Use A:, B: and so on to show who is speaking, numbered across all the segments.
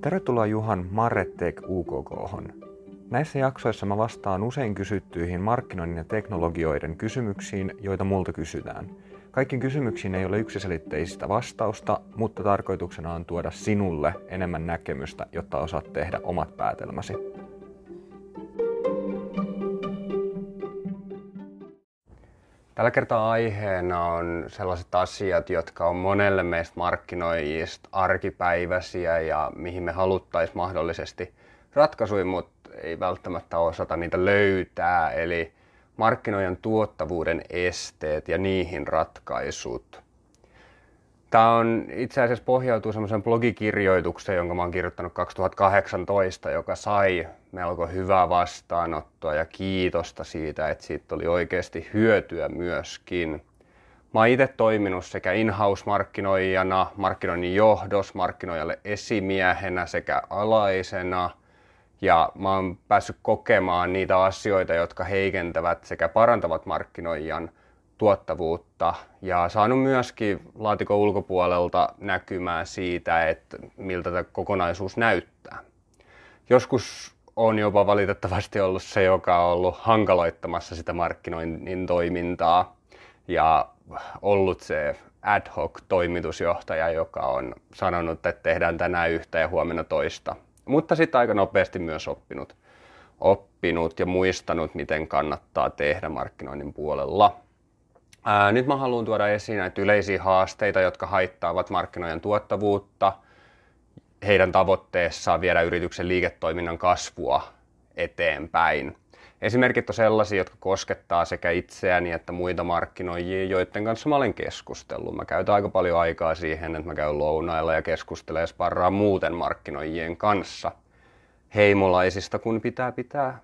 A: Tervetuloa Juhan Marrettek UKK. Näissä jaksoissa mä vastaan usein kysyttyihin markkinoinnin ja teknologioiden kysymyksiin, joita multa kysytään. Kaikkiin kysymyksiin ei ole yksiselitteistä vastausta, mutta tarkoituksena on tuoda sinulle enemmän näkemystä, jotta osaat tehdä omat päätelmäsi. Tällä kertaa aiheena on sellaiset asiat, jotka on monelle meistä markkinoijista arkipäiväisiä ja mihin me haluttaisiin mahdollisesti ratkaisuja, mutta ei välttämättä osata niitä löytää. Eli markkinoijan tuottavuuden esteet ja niihin ratkaisut. Tämä on itse asiassa pohjautuu semmoisen blogikirjoitukseen, jonka mä oon kirjoittanut 2018, joka sai melko hyvää vastaanottoa ja kiitosta siitä, että siitä oli oikeasti hyötyä myöskin. Mä oon itse toiminut sekä in-house-markkinoijana, markkinoinnin johdos, markkinoijalle esimiehenä sekä alaisena. Ja mä oon päässyt kokemaan niitä asioita, jotka heikentävät sekä parantavat markkinoijan tuottavuutta ja saanut myöskin laatikon ulkopuolelta näkymää siitä, että miltä tämä kokonaisuus näyttää. Joskus on jopa valitettavasti ollut se, joka on ollut hankaloittamassa sitä markkinoinnin toimintaa ja ollut se ad hoc toimitusjohtaja, joka on sanonut, että tehdään tänään yhtä ja huomenna toista. Mutta sitten aika nopeasti myös oppinut, oppinut ja muistanut, miten kannattaa tehdä markkinoinnin puolella. Ää, nyt mä haluan tuoda esiin näitä yleisiä haasteita, jotka haittaavat markkinoiden tuottavuutta heidän tavoitteessaan viedä yrityksen liiketoiminnan kasvua eteenpäin. Esimerkit on sellaisia, jotka koskettaa sekä itseäni että muita markkinoijia, joiden kanssa mä olen keskustellut. Mä käytän aika paljon aikaa siihen, että mä käyn lounailla ja keskustelen ja sparraan muuten markkinoijien kanssa. Heimolaisista kun pitää pitää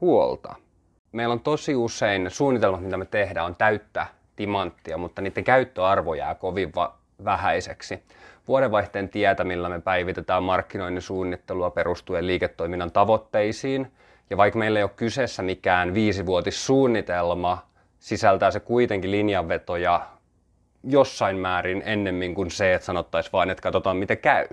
A: huolta. Meillä on tosi usein suunnitelmat, mitä me tehdään, on täyttää timanttia, mutta niiden käyttöarvo jää kovin va- vähäiseksi. Vuodenvaihteen tietämillä me päivitetään markkinoinnin suunnittelua perustuen liiketoiminnan tavoitteisiin. Ja vaikka meillä ei ole kyseessä mikään viisivuotissuunnitelma, sisältää se kuitenkin linjanvetoja jossain määrin ennemmin kuin se, että sanottaisiin vain, että katsotaan miten käy.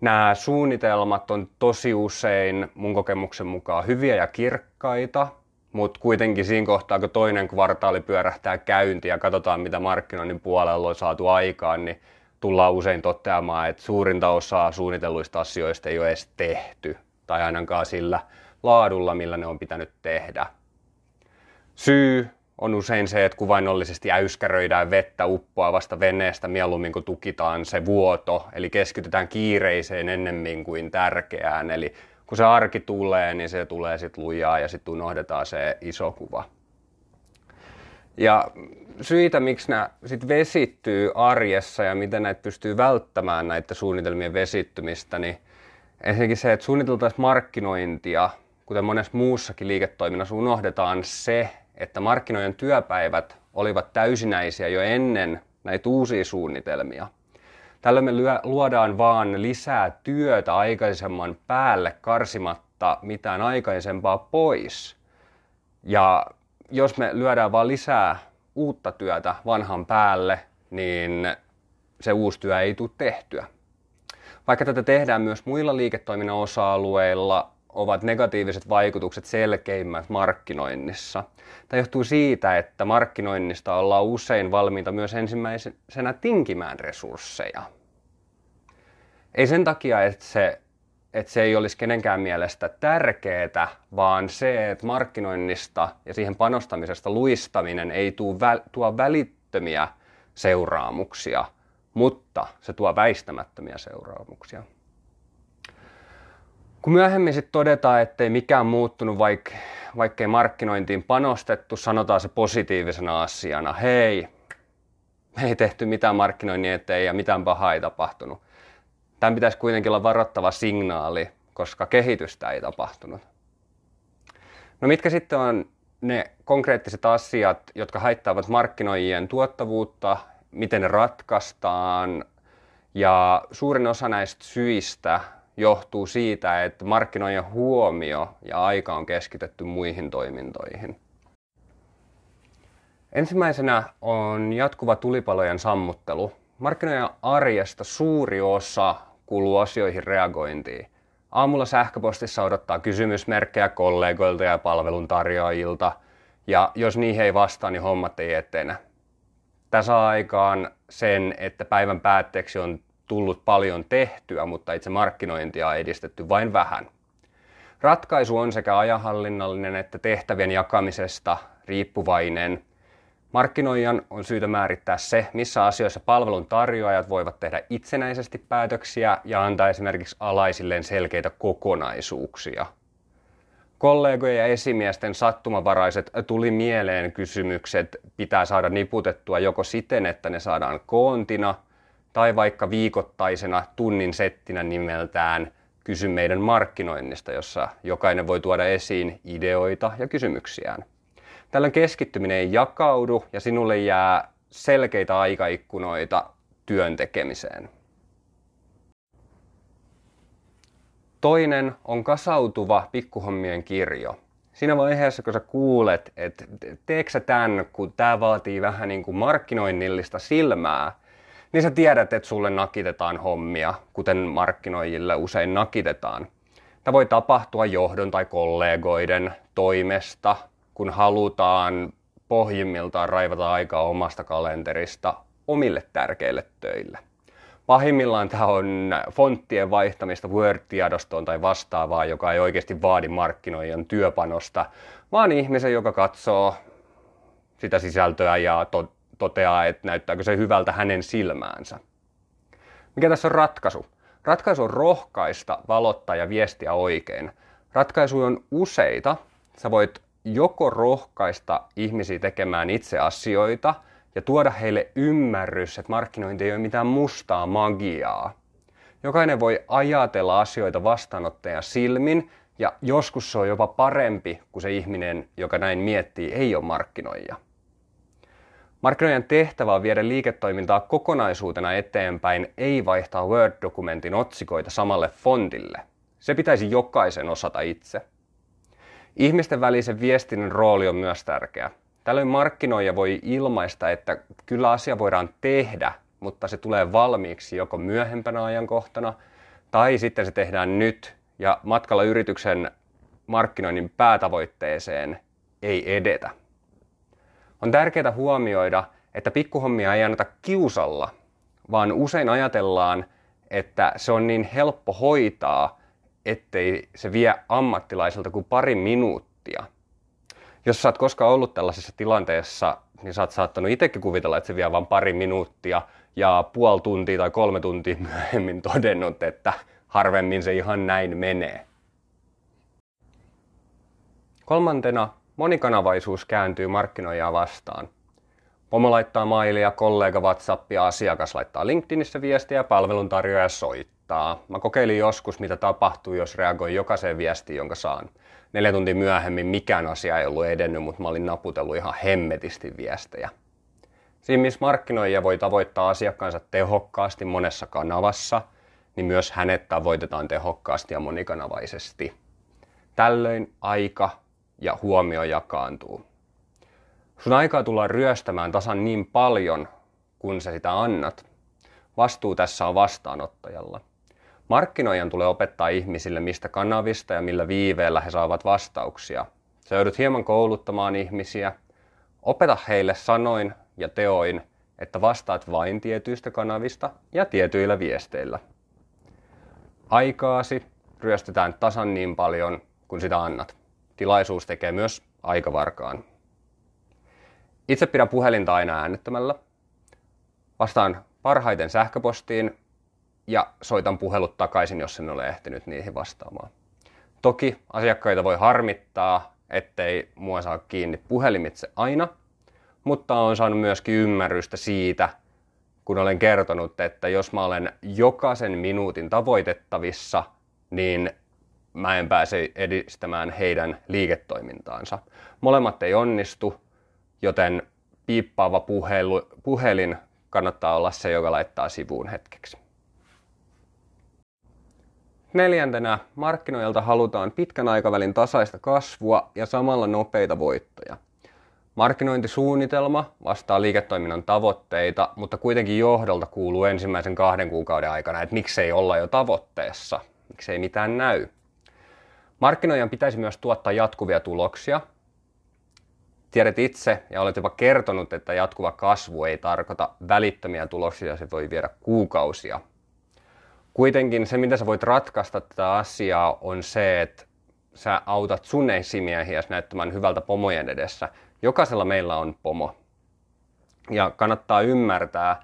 A: Nämä suunnitelmat on tosi usein mun kokemuksen mukaan hyviä ja kirkkaita, mutta kuitenkin siinä kohtaa, kun toinen kvartaali pyörähtää käyntiin ja katsotaan, mitä markkinoinnin puolella on saatu aikaan, niin tullaan usein toteamaan, että suurinta osaa suunnitelluista asioista ei ole edes tehty, tai ainakaan sillä laadulla, millä ne on pitänyt tehdä. Syy on usein se, että kuvainnollisesti äyskäröidään vettä uppoavasta veneestä mieluummin kuin tukitaan se vuoto, eli keskitytään kiireiseen ennemmin kuin tärkeään, eli kun se arki tulee, niin se tulee sitten lujaa ja sitten unohdetaan se iso kuva. Ja syitä, miksi nämä sit vesittyy arjessa ja miten näitä pystyy välttämään näitä suunnitelmien vesittymistä, niin ensinnäkin se, että suunniteltaisiin markkinointia, kuten monessa muussakin liiketoiminnassa unohdetaan se, että markkinoiden työpäivät olivat täysinäisiä jo ennen näitä uusia suunnitelmia. Tällöin me luodaan vaan lisää työtä aikaisemman päälle karsimatta mitään aikaisempaa pois. Ja jos me lyödään vaan lisää uutta työtä vanhan päälle, niin se uusi työ ei tule tehtyä. Vaikka tätä tehdään myös muilla liiketoiminnan osa-alueilla, ovat negatiiviset vaikutukset selkeimmät markkinoinnissa. Tämä johtuu siitä, että markkinoinnista ollaan usein valmiita myös ensimmäisenä tinkimään resursseja. Ei sen takia, että se, että se ei olisi kenenkään mielestä tärkeää, vaan se, että markkinoinnista ja siihen panostamisesta luistaminen ei tuo, vä, tuo välittömiä seuraamuksia, mutta se tuo väistämättömiä seuraamuksia. Kun myöhemmin sitten todetaan, ettei mikään muuttunut, vaikka, vaikkei markkinointiin panostettu, sanotaan se positiivisena asiana. Hei, me ei tehty mitään markkinoinnin eteen ja mitään pahaa ei tapahtunut. Tämän pitäisi kuitenkin olla varoittava signaali, koska kehitystä ei tapahtunut. No mitkä sitten on ne konkreettiset asiat, jotka haittaavat markkinoijien tuottavuutta, miten ne ratkaistaan ja suurin osa näistä syistä johtuu siitä, että markkinoiden huomio ja aika on keskitetty muihin toimintoihin. Ensimmäisenä on jatkuva tulipalojen sammuttelu. Markkinoiden arjesta suuri osa kuluu asioihin reagointiin. Aamulla sähköpostissa odottaa kysymysmerkkejä kollegoilta ja palveluntarjoajilta, ja jos niihin ei vastaa, niin hommat ei etene. Tämä saa aikaan sen, että päivän päätteeksi on tullut paljon tehtyä, mutta itse markkinointia on edistetty vain vähän. Ratkaisu on sekä ajanhallinnallinen että tehtävien jakamisesta riippuvainen. Markkinoijan on syytä määrittää se, missä asioissa palvelun tarjoajat voivat tehdä itsenäisesti päätöksiä ja antaa esimerkiksi alaisilleen selkeitä kokonaisuuksia. Kollegojen ja esimiesten sattumavaraiset tuli mieleen kysymykset pitää saada niputettua joko siten, että ne saadaan koontina tai vaikka viikoittaisena tunnin settinä nimeltään Kysy meidän markkinoinnista, jossa jokainen voi tuoda esiin ideoita ja kysymyksiään. Tällöin keskittyminen ei jakaudu ja sinulle jää selkeitä aikaikkunoita työn tekemiseen. Toinen on kasautuva pikkuhommien kirjo. Siinä vaiheessa, kun sä kuulet, että teekö sä tämän, kun tämä vaatii vähän niin kuin markkinoinnillista silmää, niin sä tiedät, että sulle nakitetaan hommia, kuten markkinoijille usein nakitetaan. Tämä voi tapahtua johdon tai kollegoiden toimesta, kun halutaan pohjimmiltaan raivata aikaa omasta kalenterista omille tärkeille töille. Pahimmillaan tämä on fonttien vaihtamista Word-tiedostoon tai vastaavaa, joka ei oikeasti vaadi markkinoijan työpanosta, vaan ihmisen, joka katsoo sitä sisältöä ja toteaa, että näyttääkö se hyvältä hänen silmäänsä. Mikä tässä on ratkaisu? Ratkaisu on rohkaista, valottaa ja viestiä oikein. Ratkaisu on useita. Sä voit joko rohkaista ihmisiä tekemään itse asioita ja tuoda heille ymmärrys, että markkinointi ei ole mitään mustaa magiaa. Jokainen voi ajatella asioita vastaanottajan silmin ja joskus se on jopa parempi kuin se ihminen, joka näin miettii, ei ole markkinoija. Markkinoijan tehtävä on viedä liiketoimintaa kokonaisuutena eteenpäin, ei vaihtaa Word-dokumentin otsikoita samalle fontille. Se pitäisi jokaisen osata itse. Ihmisten välisen viestinnän rooli on myös tärkeä. Tällöin markkinoija voi ilmaista, että kyllä asia voidaan tehdä, mutta se tulee valmiiksi joko myöhempänä ajankohtana tai sitten se tehdään nyt ja matkalla yrityksen markkinoinnin päätavoitteeseen ei edetä. On tärkeää huomioida, että pikkuhommia ei anneta kiusalla, vaan usein ajatellaan, että se on niin helppo hoitaa, ettei se vie ammattilaiselta kuin pari minuuttia. Jos sä oot koskaan ollut tällaisessa tilanteessa, niin sä oot saattanut itsekin kuvitella, että se vie vain pari minuuttia ja puoli tuntia tai kolme tuntia myöhemmin todennut, että harvemmin se ihan näin menee. Kolmantena Monikanavaisuus kääntyy markkinoijaa vastaan. Pomo laittaa mailia, kollega WhatsAppia, asiakas laittaa LinkedInissä viestiä ja palveluntarjoaja soittaa. Mä kokeilin joskus, mitä tapahtuu, jos reagoin jokaiseen viestiin, jonka saan. Neljä tuntia myöhemmin mikään asia ei ollut edennyt, mutta mä olin naputellut ihan hemmetisti viestejä. Siinä missä markkinoija voi tavoittaa asiakkaansa tehokkaasti monessa kanavassa, niin myös hänet tavoitetaan tehokkaasti ja monikanavaisesti. Tällöin aika ja huomio jakaantuu. Sun aikaa tullaan ryöstämään tasan niin paljon, kun sä sitä annat. Vastuu tässä on vastaanottajalla. Markkinoijan tulee opettaa ihmisille, mistä kanavista ja millä viiveellä he saavat vastauksia. Sä joudut hieman kouluttamaan ihmisiä. Opeta heille sanoin ja teoin, että vastaat vain tietyistä kanavista ja tietyillä viesteillä. Aikaasi ryöstetään tasan niin paljon, kun sitä annat tilaisuus tekee myös aikavarkaan. Itse pidän puhelinta aina äänettömällä. Vastaan parhaiten sähköpostiin ja soitan puhelut takaisin, jos en ole ehtinyt niihin vastaamaan. Toki asiakkaita voi harmittaa, ettei mua saa kiinni puhelimitse aina, mutta on saanut myöskin ymmärrystä siitä, kun olen kertonut, että jos mä olen jokaisen minuutin tavoitettavissa, niin mä en pääse edistämään heidän liiketoimintaansa. Molemmat ei onnistu, joten piippaava puhelu, puhelin kannattaa olla se, joka laittaa sivuun hetkeksi. Neljäntenä markkinoilta halutaan pitkän aikavälin tasaista kasvua ja samalla nopeita voittoja. Markkinointisuunnitelma vastaa liiketoiminnan tavoitteita, mutta kuitenkin johdolta kuuluu ensimmäisen kahden kuukauden aikana, että miksei olla jo tavoitteessa, miksei mitään näy. Markkinoijan pitäisi myös tuottaa jatkuvia tuloksia. Tiedät itse ja olet jopa kertonut, että jatkuva kasvu ei tarkoita välittömiä tuloksia, se voi viedä kuukausia. Kuitenkin se, mitä sä voit ratkaista tätä asiaa, on se, että sä autat sun esimiehiä näyttämään hyvältä pomojen edessä. Jokaisella meillä on pomo. Ja kannattaa ymmärtää,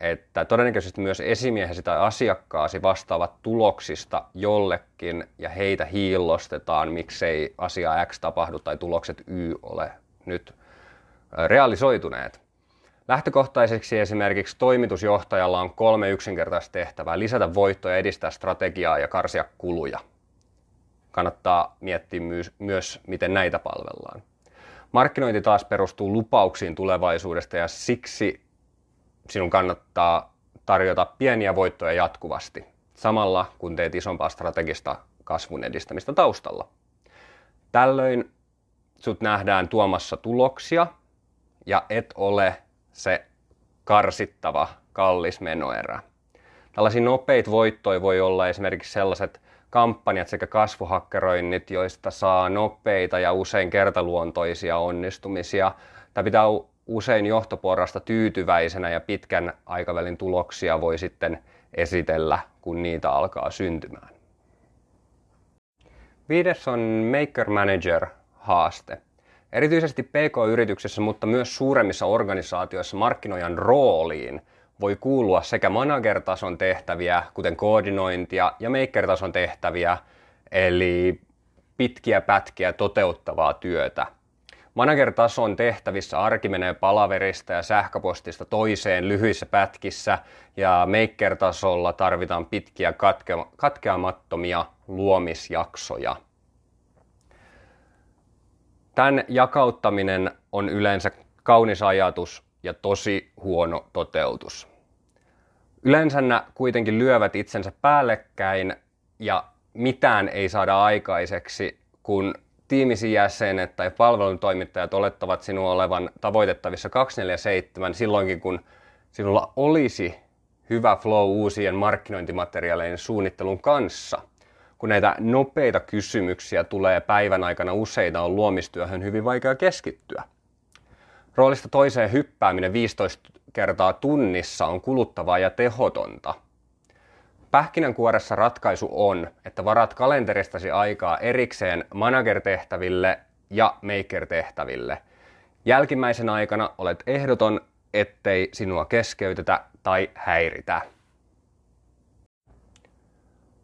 A: että todennäköisesti myös esimiehesi tai asiakkaasi vastaavat tuloksista jollekin ja heitä hiillostetaan, miksei asia X tapahdu tai tulokset Y ole nyt realisoituneet. Lähtökohtaiseksi esimerkiksi toimitusjohtajalla on kolme yksinkertaista tehtävää. Lisätä voittoja, edistää strategiaa ja karsia kuluja. Kannattaa miettiä myös, myös miten näitä palvellaan. Markkinointi taas perustuu lupauksiin tulevaisuudesta ja siksi sinun kannattaa tarjota pieniä voittoja jatkuvasti, samalla kun teet isompaa strategista kasvun edistämistä taustalla. Tällöin sut nähdään tuomassa tuloksia ja et ole se karsittava kallis menoerä. Tällaisia nopeita voittoja voi olla esimerkiksi sellaiset kampanjat sekä kasvuhakkeroinnit, joista saa nopeita ja usein kertaluontoisia onnistumisia. Tämä pitää usein johtoporrasta tyytyväisenä ja pitkän aikavälin tuloksia voi sitten esitellä, kun niitä alkaa syntymään. Viides on Maker Manager haaste. Erityisesti PK-yrityksessä, mutta myös suuremmissa organisaatioissa markkinoijan rooliin voi kuulua sekä manager-tason tehtäviä, kuten koordinointia, ja maker-tason tehtäviä, eli pitkiä pätkiä toteuttavaa työtä. Manager-tason tehtävissä arki menee palaverista ja sähköpostista toiseen lyhyissä pätkissä, ja maker-tasolla tarvitaan pitkiä katke- katkeamattomia luomisjaksoja. Tämän jakauttaminen on yleensä kaunis ajatus ja tosi huono toteutus. Yleensä nämä kuitenkin lyövät itsensä päällekkäin ja mitään ei saada aikaiseksi, kun tiimisi jäsenet tai palveluntoimittajat olettavat sinua olevan tavoitettavissa 247 silloinkin, kun sinulla olisi hyvä flow uusien markkinointimateriaalien suunnittelun kanssa – kun näitä nopeita kysymyksiä tulee päivän aikana useita, on luomistyöhön hyvin vaikea keskittyä. Roolista toiseen hyppääminen 15 kertaa tunnissa on kuluttavaa ja tehotonta. Pähkinänkuoressa ratkaisu on, että varat kalenteristasi aikaa erikseen manager-tehtäville ja maker-tehtäville. Jälkimmäisen aikana olet ehdoton, ettei sinua keskeytetä tai häiritä.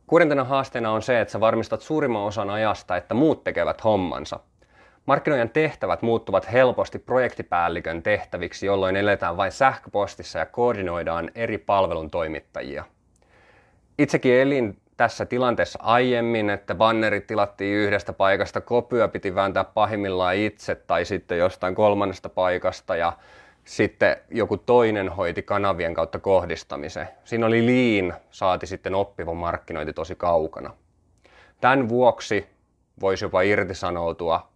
A: Kuudentena haasteena on se, että sä varmistat suurimman osan ajasta, että muut tekevät hommansa. Markkinoiden tehtävät muuttuvat helposti projektipäällikön tehtäviksi, jolloin eletään vain sähköpostissa ja koordinoidaan eri palvelun toimittajia. Itsekin elin tässä tilanteessa aiemmin, että bannerit tilattiin yhdestä paikasta, kopyä piti vääntää pahimmillaan itse tai sitten jostain kolmannesta paikasta ja sitten joku toinen hoiti kanavien kautta kohdistamisen. Siinä oli liin, saati sitten oppiva markkinointi tosi kaukana. Tämän vuoksi voisi jopa irtisanoutua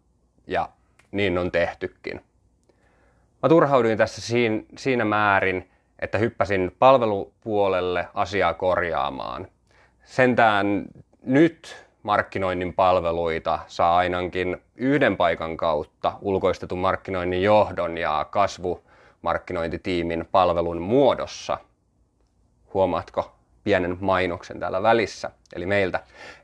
A: ja niin on tehtykin. Mä turhauduin tässä siinä määrin, että hyppäsin palvelupuolelle asiaa korjaamaan. Sentään nyt markkinoinnin palveluita saa ainakin yhden paikan kautta ulkoistetun markkinoinnin johdon ja kasvu markkinointitiimin palvelun muodossa. Huomaatko pienen mainoksen täällä välissä, eli meiltä.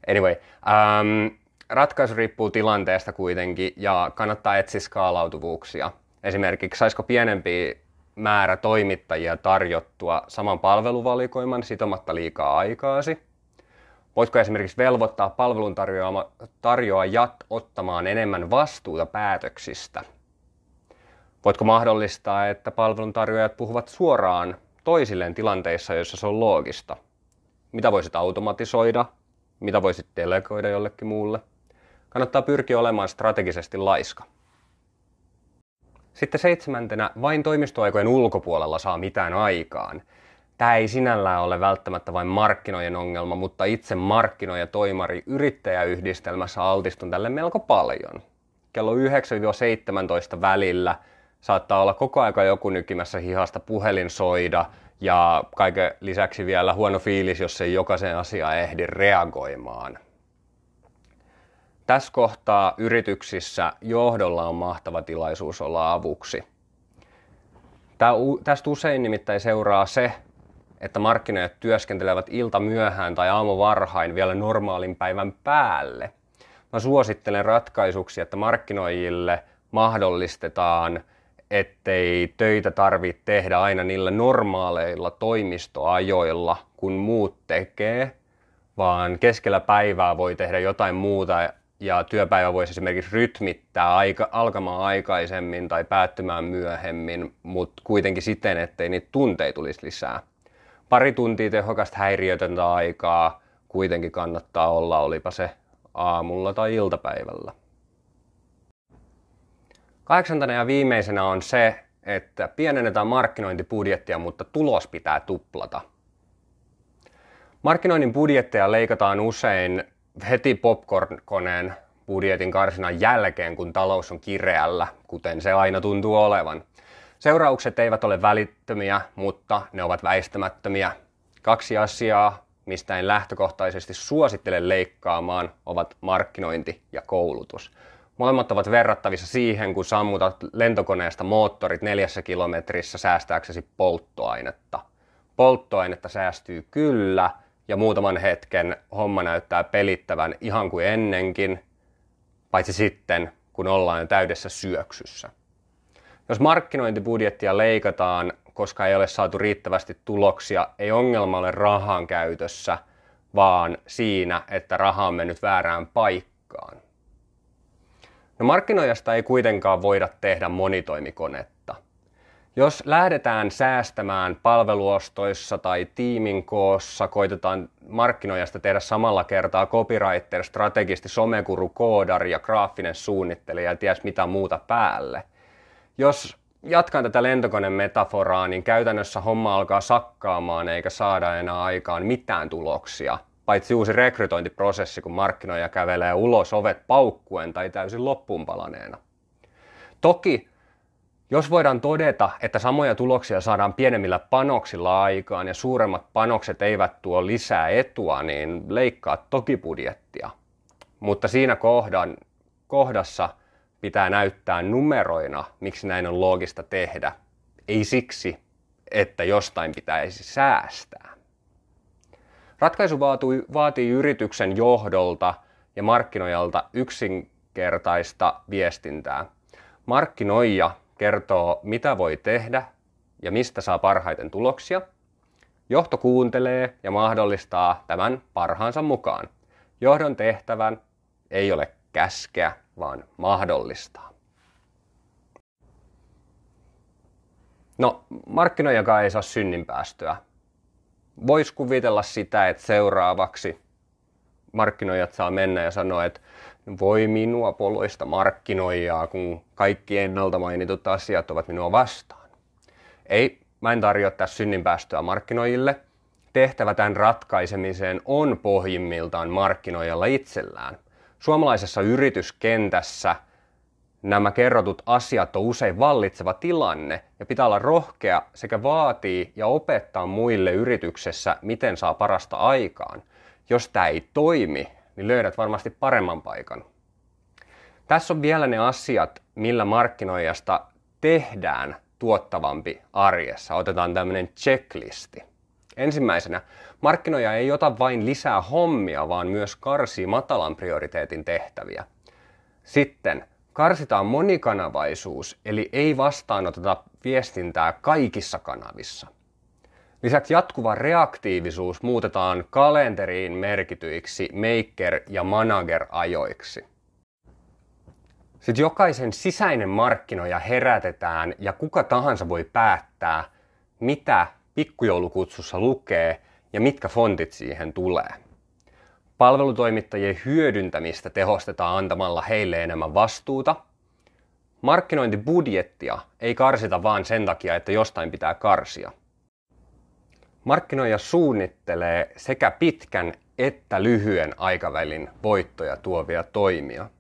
A: Anyway, ähm, ratkaisu riippuu tilanteesta kuitenkin ja kannattaa etsiä skaalautuvuuksia. Esimerkiksi saisiko pienempi määrä toimittajia tarjottua saman palveluvalikoiman sitomatta liikaa aikaasi? Voitko esimerkiksi velvoittaa palveluntarjoajat ottamaan enemmän vastuuta päätöksistä? Voitko mahdollistaa, että palveluntarjoajat puhuvat suoraan toisilleen tilanteissa, joissa se on loogista? Mitä voisit automatisoida? Mitä voisit delegoida jollekin muulle? Kannattaa pyrkiä olemaan strategisesti laiska. Sitten seitsemäntenä, vain toimistoaikojen ulkopuolella saa mitään aikaan. Tämä ei sinällään ole välttämättä vain markkinoiden ongelma, mutta itse markkinoija toimari yrittäjäyhdistelmässä altistun tälle melko paljon. Kello 9-17 välillä – saattaa olla koko aika joku nykimässä hihasta, puhelin soida ja kaiken lisäksi vielä huono fiilis, jos ei jokaisen asiaan ehdi reagoimaan. Tässä kohtaa yrityksissä johdolla on mahtava tilaisuus olla avuksi. Tästä usein nimittäin seuraa se, että markkinajat työskentelevät ilta myöhään tai aamu varhain vielä normaalin päivän päälle. Mä suosittelen ratkaisuksi, että markkinoijille mahdollistetaan, ettei töitä tarvitse tehdä aina niillä normaaleilla toimistoajoilla, kun muut tekee, vaan keskellä päivää voi tehdä jotain muuta ja työpäivä voisi esimerkiksi rytmittää aika, alkamaan aikaisemmin tai päättymään myöhemmin, mutta kuitenkin siten, ettei niitä tunteita tulisi lisää. Pari tuntia tehokasta häiriötöntä aikaa kuitenkin kannattaa olla, olipa se aamulla tai iltapäivällä. Kahdeksantena ja viimeisenä on se, että pienennetään markkinointibudjettia, mutta tulos pitää tuplata. Markkinoinnin budjetteja leikataan usein heti popcorn-koneen budjetin karsinan jälkeen, kun talous on kireällä, kuten se aina tuntuu olevan. Seuraukset eivät ole välittömiä, mutta ne ovat väistämättömiä. Kaksi asiaa, mistä en lähtökohtaisesti suosittele leikkaamaan, ovat markkinointi ja koulutus. Molemmat ovat verrattavissa siihen, kun sammutat lentokoneesta moottorit neljässä kilometrissä säästääksesi polttoainetta. Polttoainetta säästyy kyllä, ja muutaman hetken homma näyttää pelittävän ihan kuin ennenkin, paitsi sitten, kun ollaan täydessä syöksyssä. Jos markkinointibudjettia leikataan, koska ei ole saatu riittävästi tuloksia, ei ongelma ole rahan käytössä, vaan siinä, että raha on mennyt väärään paikkaan. No markkinoijasta ei kuitenkaan voida tehdä monitoimikonetta. Jos lähdetään säästämään palveluostoissa tai tiimin koossa, koitetaan markkinoijasta tehdä samalla kertaa copywriter, strategisti, somekuru, koodari ja graafinen suunnittelija ja ties mitä muuta päälle. Jos jatkan tätä lentokoneen metaforaa, niin käytännössä homma alkaa sakkaamaan eikä saada enää aikaan mitään tuloksia – paitsi uusi rekrytointiprosessi, kun markkinoija kävelee ulos ovet paukkuen tai täysin loppuun palaneena. Toki, jos voidaan todeta, että samoja tuloksia saadaan pienemmillä panoksilla aikaan ja suuremmat panokset eivät tuo lisää etua, niin leikkaa toki budjettia. Mutta siinä kohdan, kohdassa pitää näyttää numeroina, miksi näin on loogista tehdä. Ei siksi, että jostain pitäisi säästää. Ratkaisu vaatii, vaatii yrityksen johdolta ja markkinoijalta yksinkertaista viestintää. Markkinoija kertoo, mitä voi tehdä ja mistä saa parhaiten tuloksia. Johto kuuntelee ja mahdollistaa tämän parhaansa mukaan. Johdon tehtävän ei ole käskeä, vaan mahdollistaa. No, markkinoijakaan ei saa synninpäästöä voisi kuvitella sitä, että seuraavaksi markkinoijat saa mennä ja sanoa, että voi minua poloista markkinoijaa, kun kaikki ennalta mainitut asiat ovat minua vastaan. Ei, mä en tarjoa tässä synninpäästöä markkinoijille. Tehtävä tämän ratkaisemiseen on pohjimmiltaan markkinoijalla itsellään. Suomalaisessa yrityskentässä – nämä kerrotut asiat on usein vallitseva tilanne ja pitää olla rohkea sekä vaatii ja opettaa muille yrityksessä, miten saa parasta aikaan. Jos tämä ei toimi, niin löydät varmasti paremman paikan. Tässä on vielä ne asiat, millä markkinoijasta tehdään tuottavampi arjessa. Otetaan tämmöinen checklisti. Ensimmäisenä, markkinoija ei ota vain lisää hommia, vaan myös karsii matalan prioriteetin tehtäviä. Sitten Karsitaan monikanavaisuus, eli ei vastaanoteta viestintää kaikissa kanavissa. Lisäksi jatkuva reaktiivisuus muutetaan kalenteriin merkityiksi maker- ja manager-ajoiksi. Sitten jokaisen sisäinen markkinoija herätetään ja kuka tahansa voi päättää, mitä pikkujoulukutsussa lukee ja mitkä fontit siihen tulee. Palvelutoimittajien hyödyntämistä tehostetaan antamalla heille enemmän vastuuta. Markkinointibudjettia ei karsita vaan sen takia, että jostain pitää karsia. Markkinoija suunnittelee sekä pitkän että lyhyen aikavälin voittoja tuovia toimia.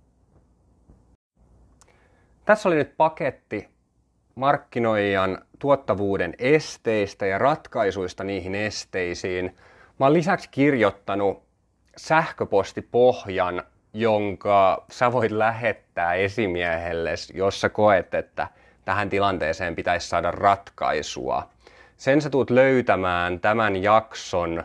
A: Tässä oli nyt paketti markkinoijan tuottavuuden esteistä ja ratkaisuista niihin esteisiin. Mä oon lisäksi kirjoittanut sähköpostipohjan, jonka sä voit lähettää esimiehelle, jos sä koet, että tähän tilanteeseen pitäisi saada ratkaisua. Sen sä tuut löytämään tämän jakson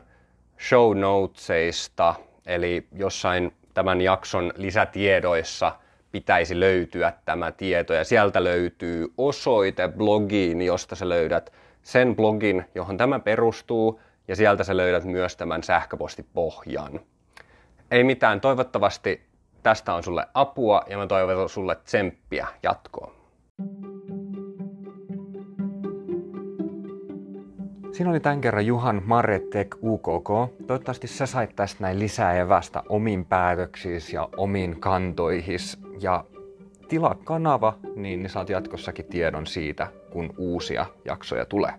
A: show notesista, eli jossain tämän jakson lisätiedoissa pitäisi löytyä tämä tieto. Ja sieltä löytyy osoite blogiin, josta sä löydät sen blogin, johon tämä perustuu, ja sieltä sä löydät myös tämän sähköpostipohjan. Ei mitään, toivottavasti tästä on sulle apua ja mä toivon sulle tsemppiä jatkoon. Siinä oli tämän kerran Juhan Marretek UKK. Toivottavasti sä sait tästä näin lisää evästä omiin päätöksiisi ja omiin kantoihis. Ja tilaa kanava, niin saat jatkossakin tiedon siitä, kun uusia jaksoja tulee.